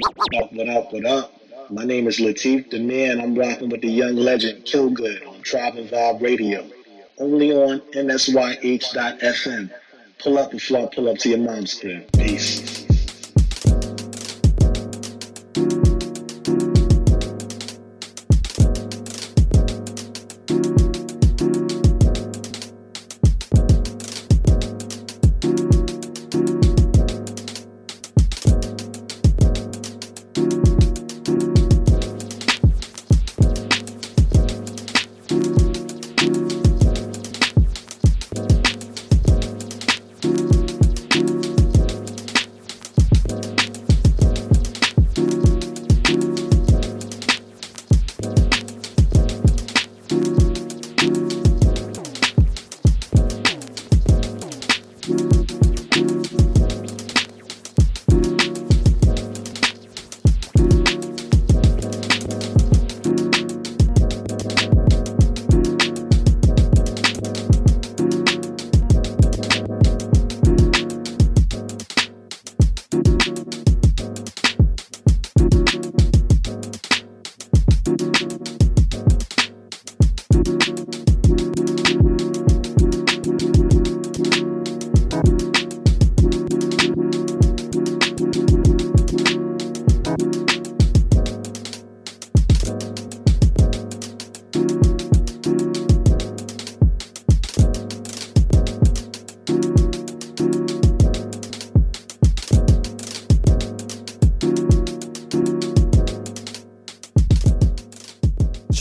What up, what up, what up? My name is Latif the man. I'm rocking with the young legend Killgood on Tribe and Vibe Radio. Only on NSYH.FM. Pull up and fly, pull up to your mom's crib. Peace.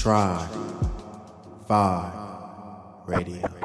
Tribe Five Radio.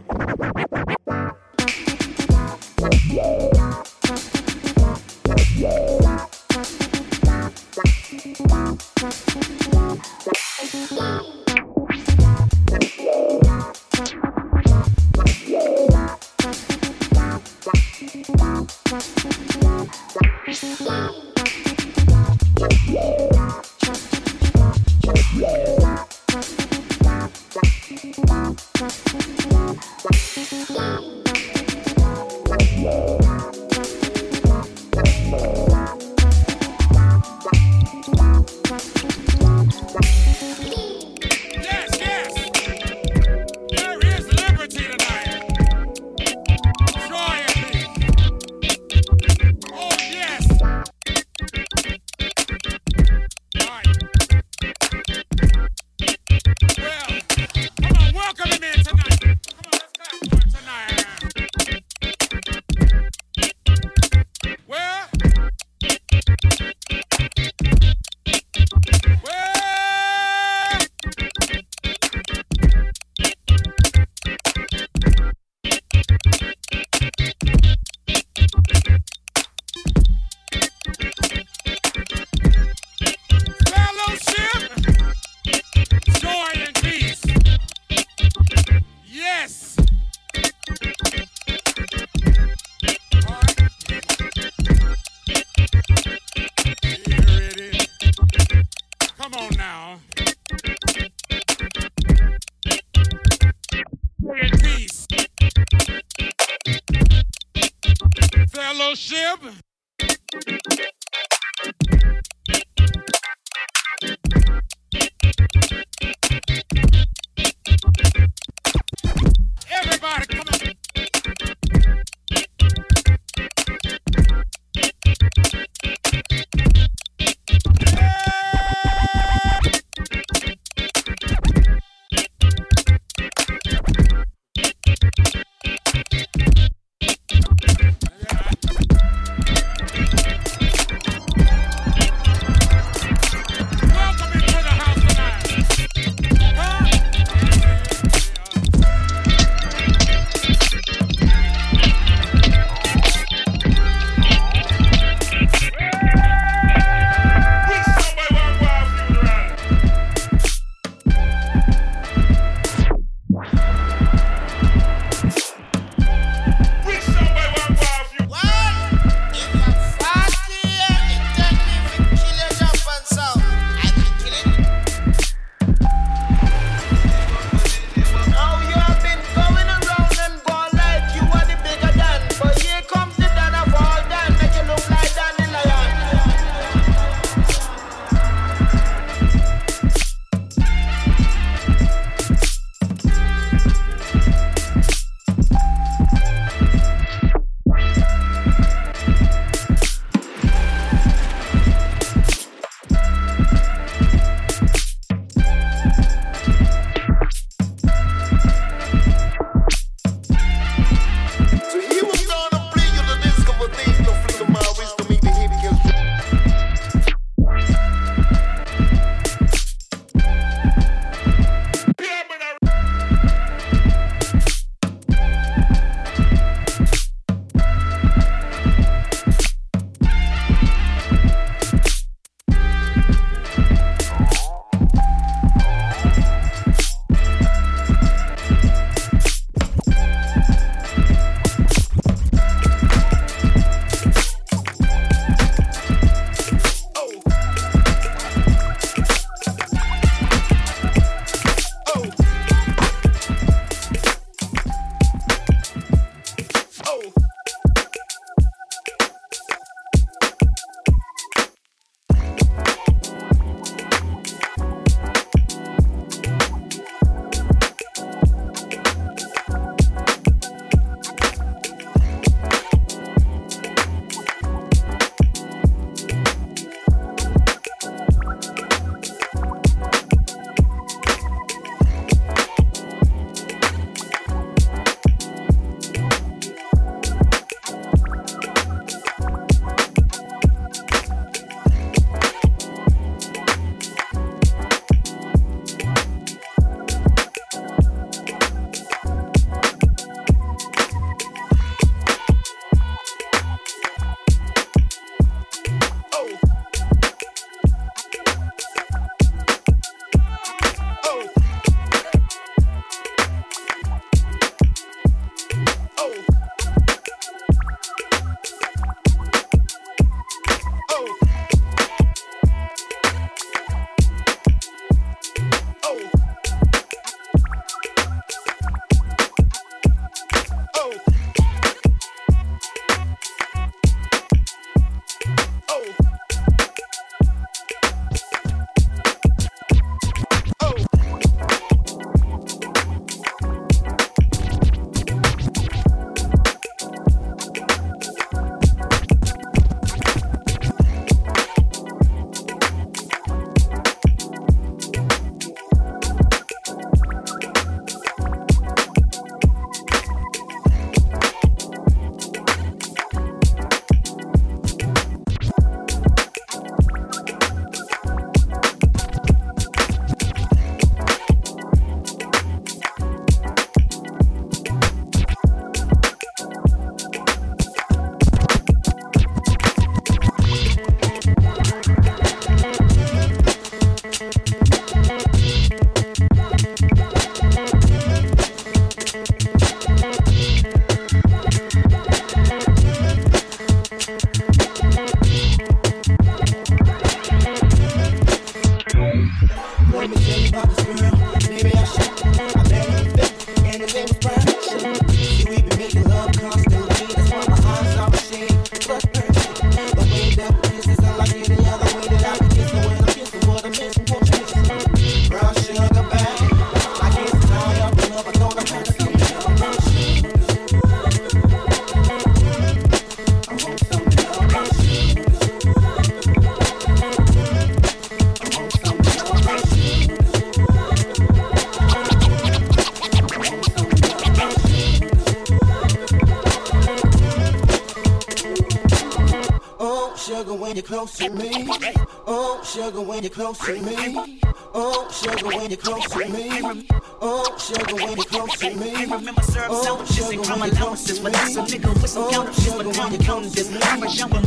close to me. Oh, sugar, when you're close to me. Oh, sugar, when you're close to me. Oh, remember when you're crumb allowances. But that's a nigga with some oh, counter shit. But now you're counting this. I'm.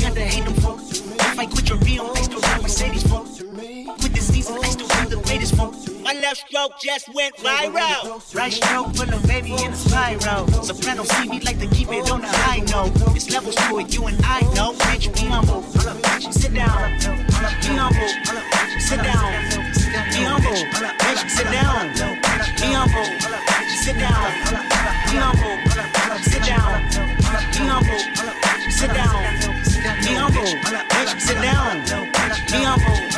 kinda hate them folks. If I quit your real, I still ride Mercedes folks. With this season, Thanks to run the greatest folks. My left stroke just went viral. Right stroke put a baby in a spiral. Soprano see me like to keep it on the high note. It's levels to it, you and I know. Bitch, be humble. Sit down. Be humble. Sit down. Be humble. Bitch, sit down. Be humble. Sit down. Be humble. Sit down. Be humble. Sit down. Sit down. Me, I'm.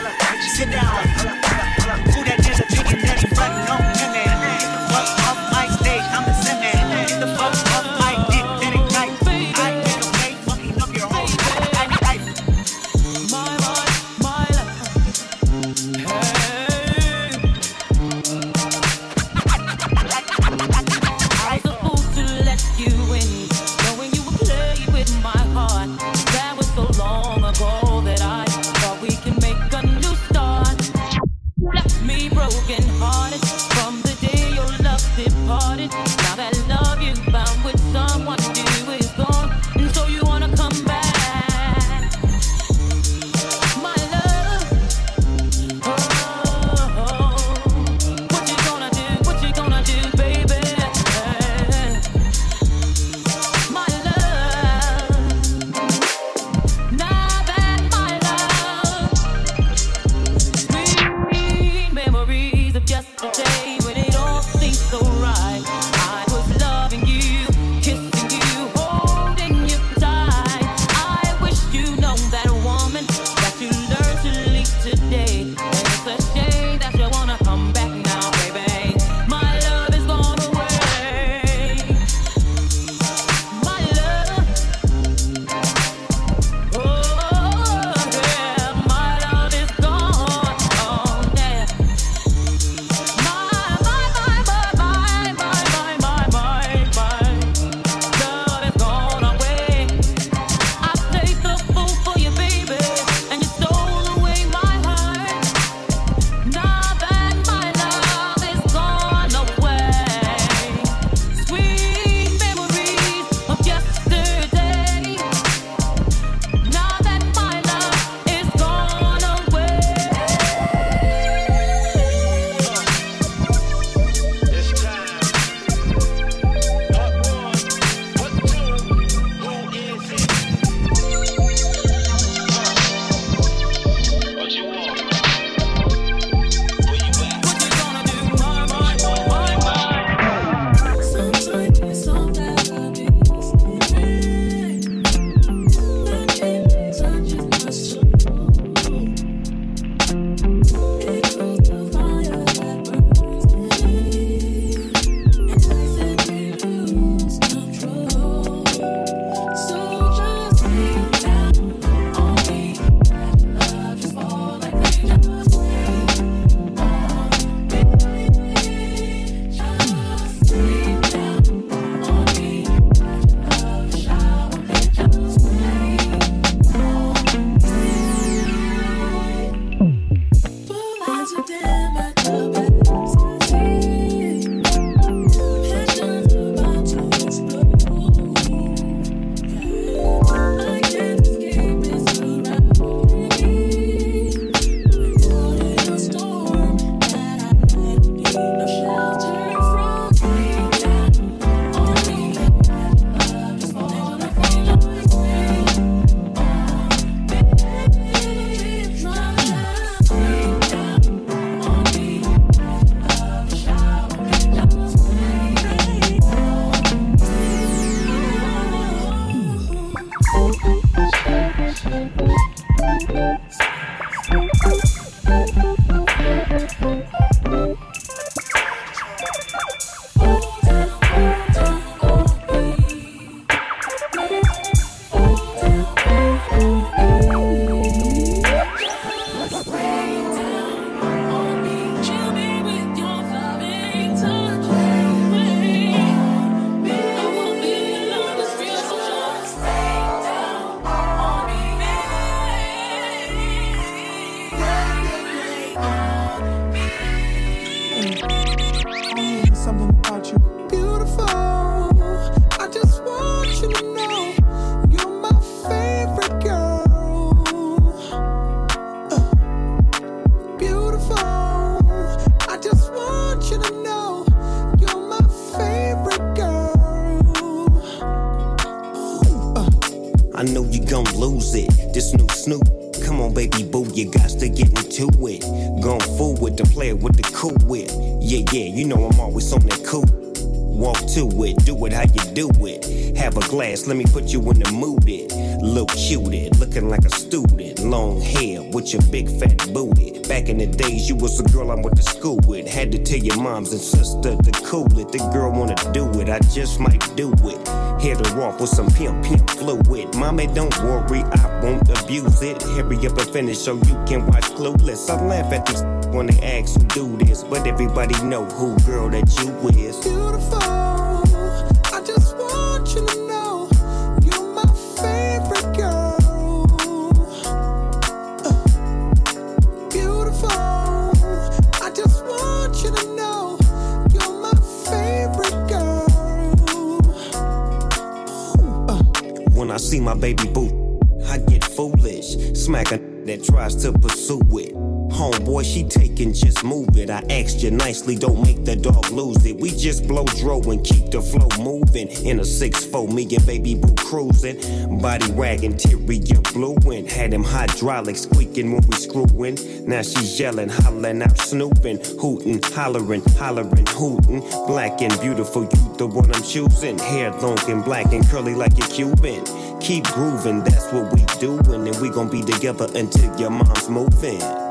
something glass, let me put you in the mood. It look cuted, looking like a student. Long hair with your big fat booty. Back in the days, you was a girl I went to school with. Had to tell your moms and sister to cool it. The girl wanna do it, I just might do it. Hit her off with some pimp pimp fluid. Mommy, don't worry, I won't abuse it. Hurry up and finish so you can watch Clueless. I laugh at these when they ask who do this, but everybody know who girl that you is. Beautiful. My baby boo, I get foolish. Smack a that tries to pursue it. Homeboy, she taking, just move it. I asked you nicely, don't make the dog lose it. We just blow dro and keep the flow moving. In a 6-4, me and baby boo cruising. Body wagging, interior blueing. Had him hydraulics squeaking when we screwing. Now she's yelling, hollering out, snooping, hooting, hollering, hollering, hooting. Black and beautiful, you the one I'm choosing. Hair long and black and curly like a Cuban. Keep grooving, that's what we doing, and we gon' be together until your mom's moving.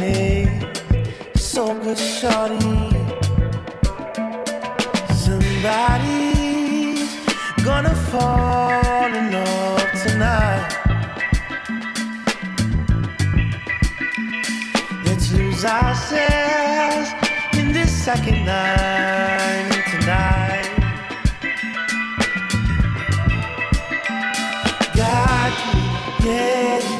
Place. So good, shorty. Somebody's gonna fall in love tonight. Let's lose ourselves in this second night tonight. God created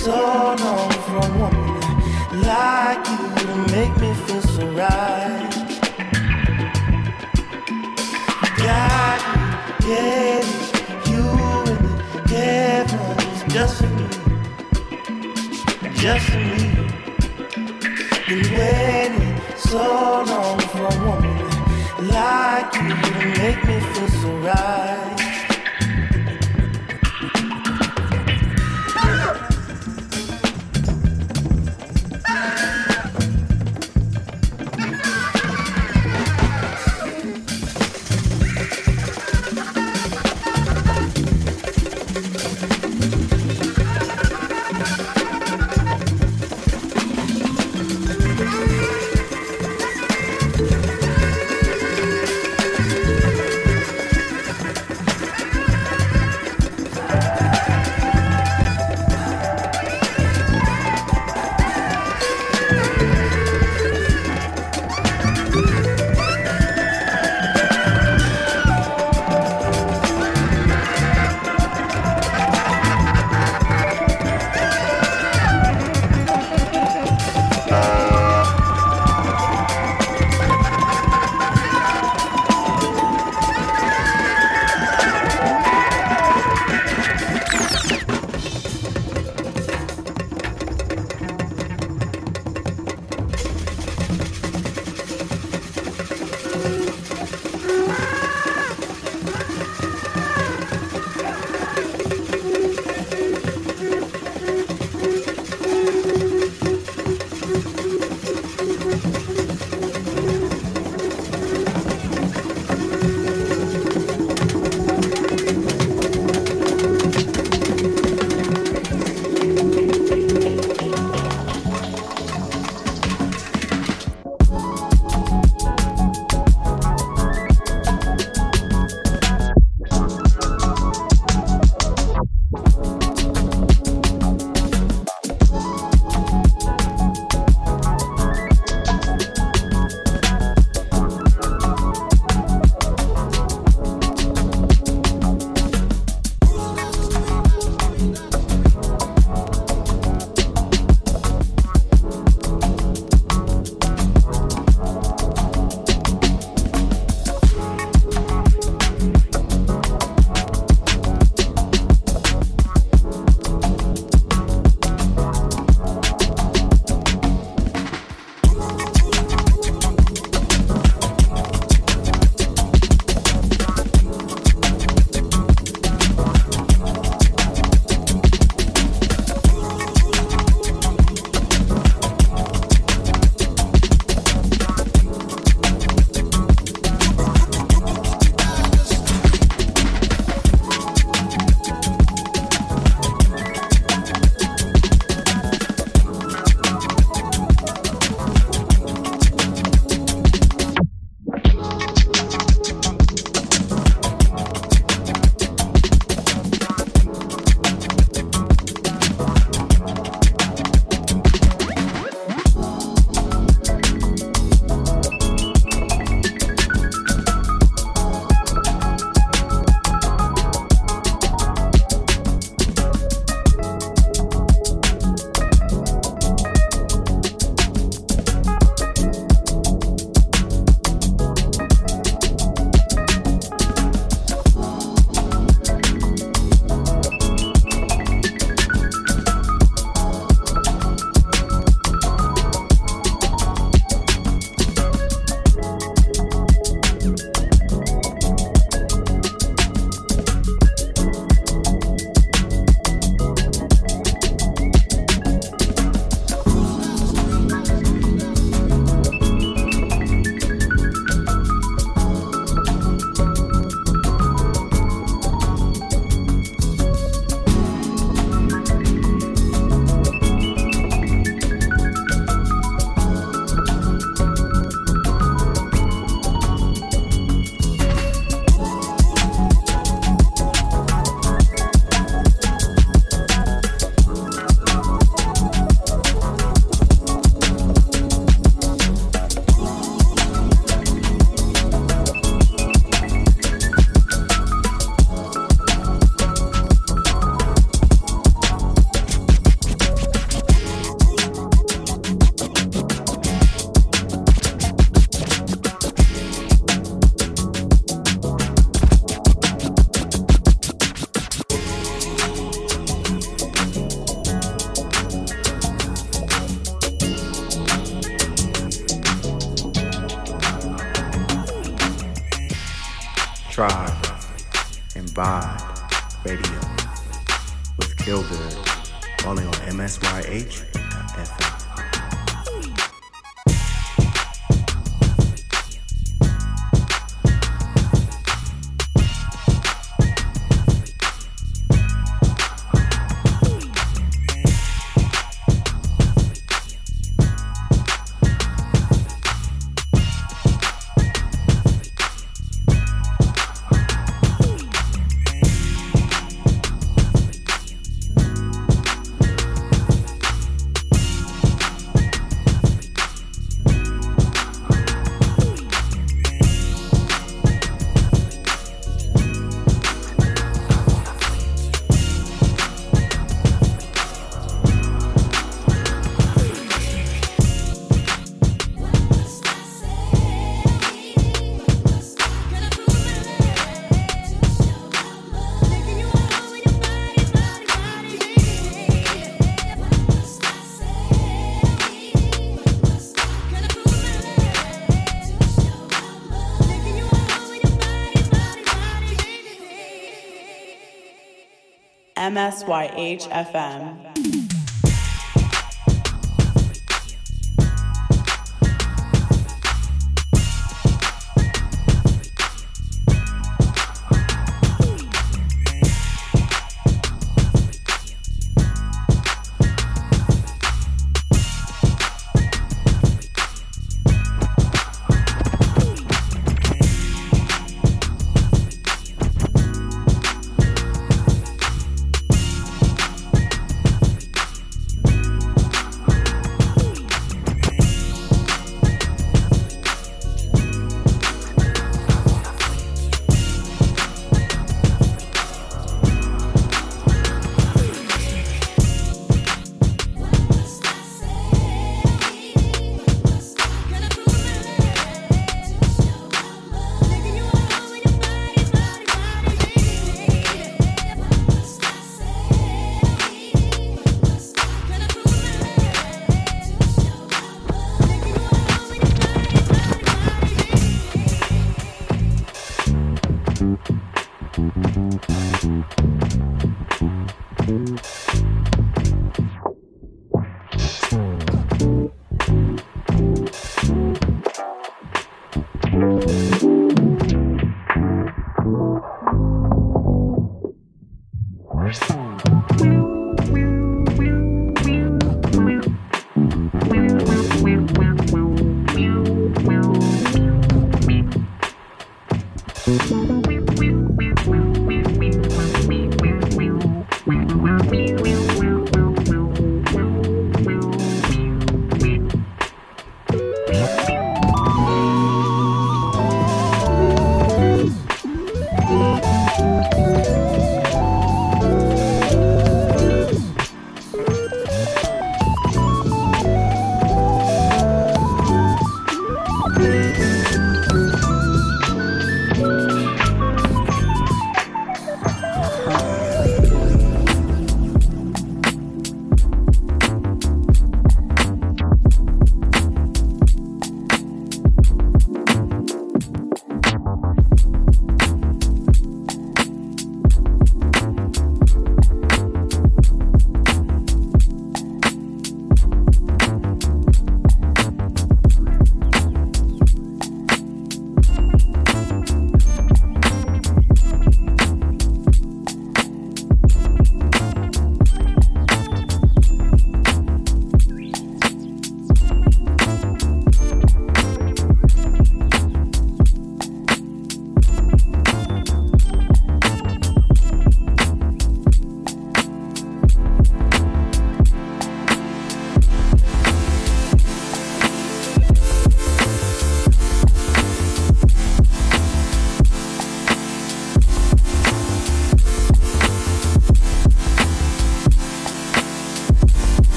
so long for a woman like you to make me feel so right. God created you in the heavens just for me, just for me. Been waiting so long for a woman like you to make me MSYH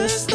just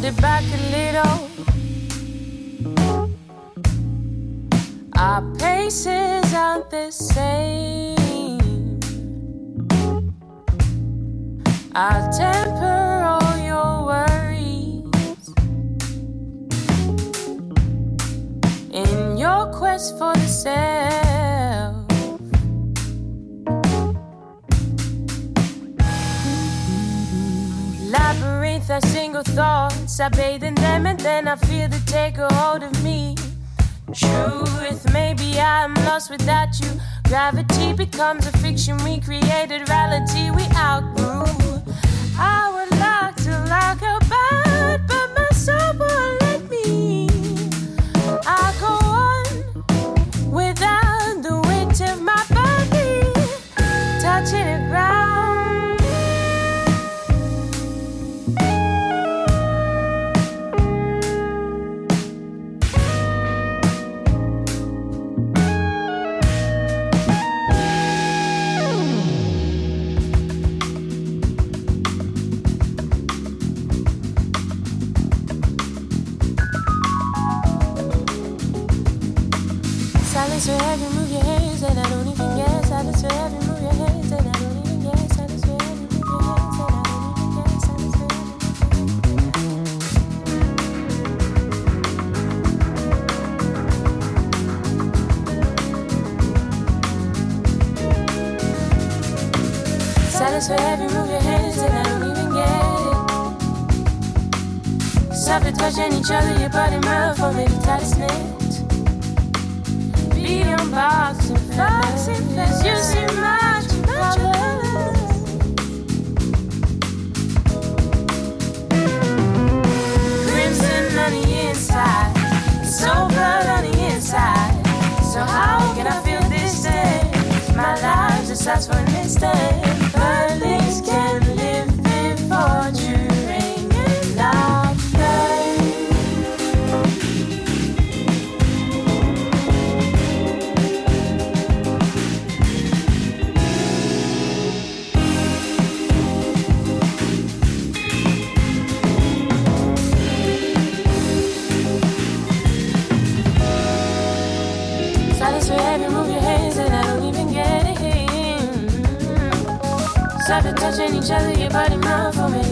Put it back a little. Our paces aren't the same. Our tempo. I bathe in them and then I feel they take a hold of me. Truth, maybe I'm lost without you. Gravity becomes a fiction we created, reality we outgrew. I would like to lock a touching each other, your Stop body mouth for to tight snakes. Being boxing fast, you see colors. Crimson on the inside, so blood on the inside. So how can I feel? My life just for an instant. Birds can live It touching each other, your body mouth for me,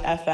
FM.